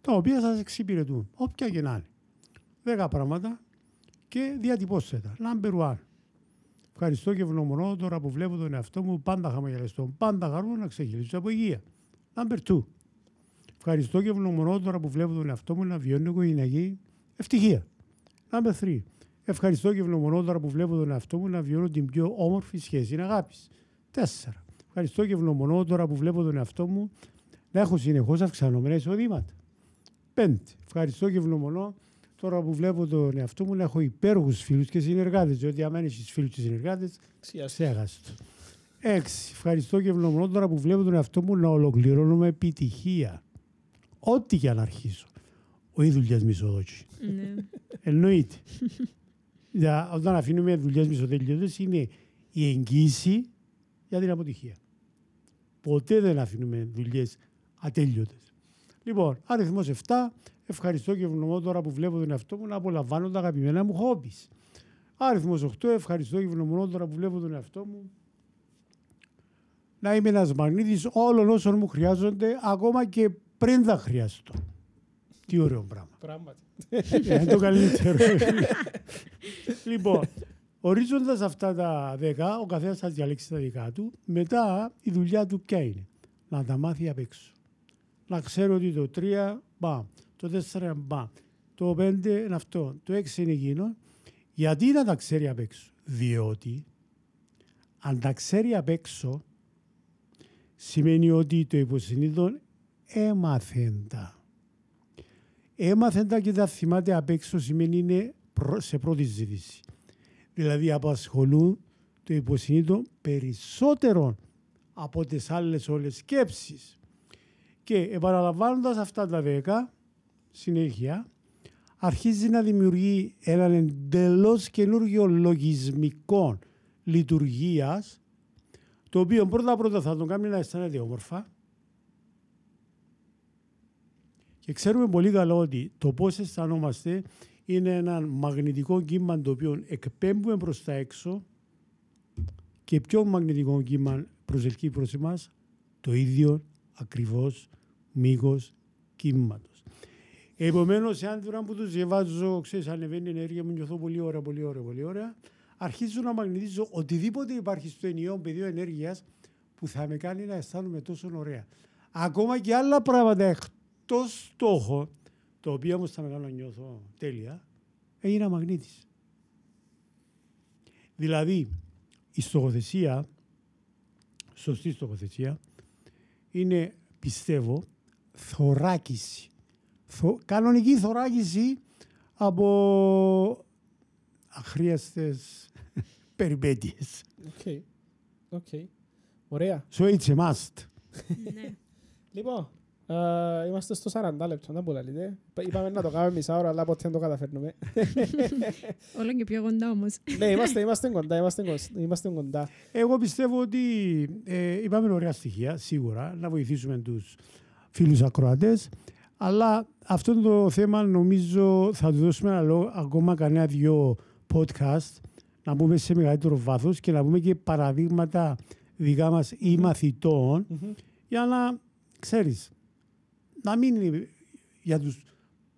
B: τα οποία σας εξυπηρετούν, όποια και να είναι. Δέκα πράγματα και διατυπώστε τα. Number one. Ευχαριστώ και ευγνωμονώ τώρα που βλέπω τον εαυτό μου πάντα χαμογελαστό, πάντα χαρούμενο να ξεχυλήσω από υγεία. Number two. Ευχαριστώ και ευγνωμονώ τώρα που βλέπω τον εαυτό μου να βιώνει οικογενειακή ευτυχία. Number three. Ευχαριστώ και ευγνωμονώ τώρα που βλέπω τον εαυτό μου να βιώνω την πιο όμορφη σχέση αγάπης. Τέσσερα. Ευχαριστώ και ευγνωμονώ τώρα που βλέπω τον εαυτό μου να έχω συνεχώς αυξανόμενα εισοδήματα. Πέντε. Ευχαριστώ και ευγνωμονώ τώρα που βλέπω τον εαυτό μου να έχω υπέροχου φίλους και συνεργάτες. Διότι άμα έχεις φίλους και συνεργάτες, ξέχαστο. Έξι. Ευχαριστώ και ευγνωμονώ τώρα που βλέπω τον εαυτό μου να ολοκληρώνω με επιτυχία. Ό,τι και αν αρχίσω. Ο ή δουλειάς μισοδότσι.
C: Ναι.
B: Εννοείται. Για, όταν αφήνουμε δουλειέ μισοδέλειωτες είναι η εγγύηση για την αποτυχία. Ποτέ δεν αφήνουμε δουλειές ατέλειωτες. Λοιπόν, αριθμός 7. Ευχαριστώ και ευγνωμώ τώρα που βλέπω τον εαυτό μου να απολαμβάνω τα αγαπημένα μου χόμπι. Αριθμός 8. Ευχαριστώ και ευγνωμώ τώρα που βλέπω τον εαυτό μου να είμαι ένας μαγνήτης όλων όσων μου χρειάζονται, ακόμα και πριν τα χρειαστώ. Τι ωραίο πράγμα.
A: Πράγματι.
B: Είναι το καλύτερο. λοιπόν, ορίζοντας αυτά τα 10, ο καθένας θα διαλέξει τα δικά του. Μετά η δουλειά του ποια είναι; Να τα μάθει απ' έξω. Να ξέρω ότι το 3 μπα, το 4 μπα, το 5 είναι αυτό, το 6 είναι εκείνο. Γιατί να τα ξέρει απ' έξω; Διότι αν τα ξέρει απ' έξω, σημαίνει ότι το υποσυνείδητο έμαθεν τα. Έμαθεν τα και τα θυμάται απ' έξω σημαίνει είναι προ- σε πρώτη ζήτηση. Δηλαδή απασχολούν το υποσυνείδητο περισσότερο από τις άλλες όλες σκέψεις. Και επαναλαμβάνοντας αυτά τα δέκα, συνέχεια, αρχίζει να δημιουργεί έναν εντελώς καινούργιο λογισμικό λειτουργίας, το οποίο πρώτα πρώτα θα τον κάνει να αισθάνεται όμορφα, και ξέρουμε πολύ καλά ότι το πώς αισθανόμαστε είναι ένα μαγνητικό κύμα το οποίο εκπέμπουμε προς τα έξω και ποιο μαγνητικό κύμα προσελκύει προς εμάς το ίδιο ακριβώς μήκος κύματος. Επομένως, εάν τώρα που τους διαβάζω, ξέρεις, ανεβαίνει η ενέργεια μου, νιώθω πολύ ωραία, πολύ ωραία, πολύ ωραία, αρχίζω να μαγνητίζω οτιδήποτε υπάρχει στο ενιαίο πεδίο ενέργειας που θα με κάνει να αισθάνομαι τόσο ωραία. Ακόμα και άλλα πράγματα εκτός στόχο, το οποίο όμως θα με κάνω να νιώθω τέλεια, έγινα μαγνήτης. Δηλαδή, η στοχοθεσία, σωστή στοχοθεσία, είναι, πιστεύω, θωράκιση. Θω, κανονική θωράκιση από αχρείαστες περιπέτειες.
A: OK. OK. Ωραία.
B: So it's a must.
C: ναι.
A: Λοιπόν, ε, είμαστε στο 40 λεπτό, δεν πολλά λέτε. Είπαμε να το κάνουμε μισά ώρα, αλλά ποτέ δεν το καταφέρνουμε.
C: Όλο και πιο κοντά όμως.
A: ναι, είμαστε, είμαστε κοντά, είμαστε, κον- είμαστε κοντά.
B: Εγώ πιστεύω ότι ε, είπαμε ωραία στοιχεία, σίγουρα, να βοηθήσουμε τους φίλους ακροατές, αλλά αυτό το θέμα νομίζω θα του δώσουμε ένα λόγο, ακόμα κανένα δυο podcast, να πούμε σε μεγαλύτερο βάθος και να πούμε και παραδείγματα δικά μας ή μαθητών,
A: Μμμ.
B: για να ξέρεις, να μην είναι για τους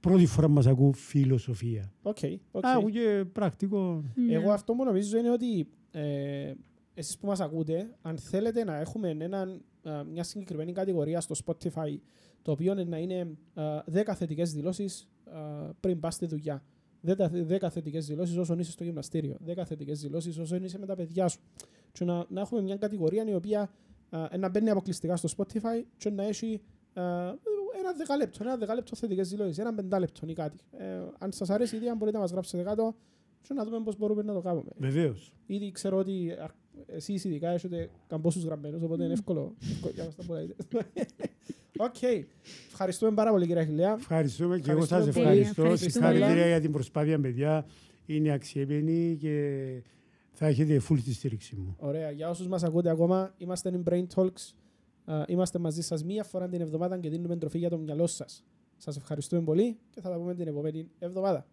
B: πρώτη φορά μας ακούν φιλοσοφία.
A: OK, OK.
B: Α, Άκου και πρακτικό.
C: Ναι.
A: Εγώ αυτό που νομίζω είναι ότι ε, εσείς που μας ακούτε, αν θέλετε να έχουμε έναν, α, μια συγκεκριμένη κατηγορία στο Spotify, το οποίο να είναι α, 10 θετικές δηλώσεις α, πριν πας στη δουλειά. 10 θετικές δηλώσεις όσον είσαι στο γυμναστήριο. 10 θετικές δηλώσεις όσον είσαι με τα παιδιά σου. Και να, να έχουμε μια κατηγορία η οποία α, να μπαίνει αποκλειστικά στο Spotify και να έχει α, ένα δεκάλεπτο, ένα δεκάλεπτο θετικές δηλώσεις, ένα πεντάλεπτο ή κάτι. Ε, αν σας αρέσει η ιδέα μπορείτε να μας γράψετε κάτω και να δούμε πώς μπορούμε να το κάνουμε.
B: Βεβαίως.
A: Ήδη ξέρω ότι α, εσείς ειδικά έχετε καμπόσους γραμμένους, οπότε είναι εύκολο, εύκολο για να τα μπορείτε. Οκ. Ευχαριστούμε πάρα πολύ κύριε Αχιλλέα.
B: Ευχαριστούμε και εγώ σας
A: Ευχαριστούμε
C: πολύ.
B: ευχαριστώ.
C: Ευχαριστούμε.
B: Συγχαρητήρια για την προσπάθεια, παιδιά. Είναι αξιέπαινη και θα έχετε full τη στήριξη μου.
A: Ωραία. Για όσους μας ακούτε ακόμα, είμαστε in Brain Talks. Α, Είμαστε μαζί σας μία φορά την εβδομάδα και δίνουμε τροφή για το μυαλό σας. Σας ευχαριστούμε πολύ και θα τα πούμε την επόμενη εβδομάδα.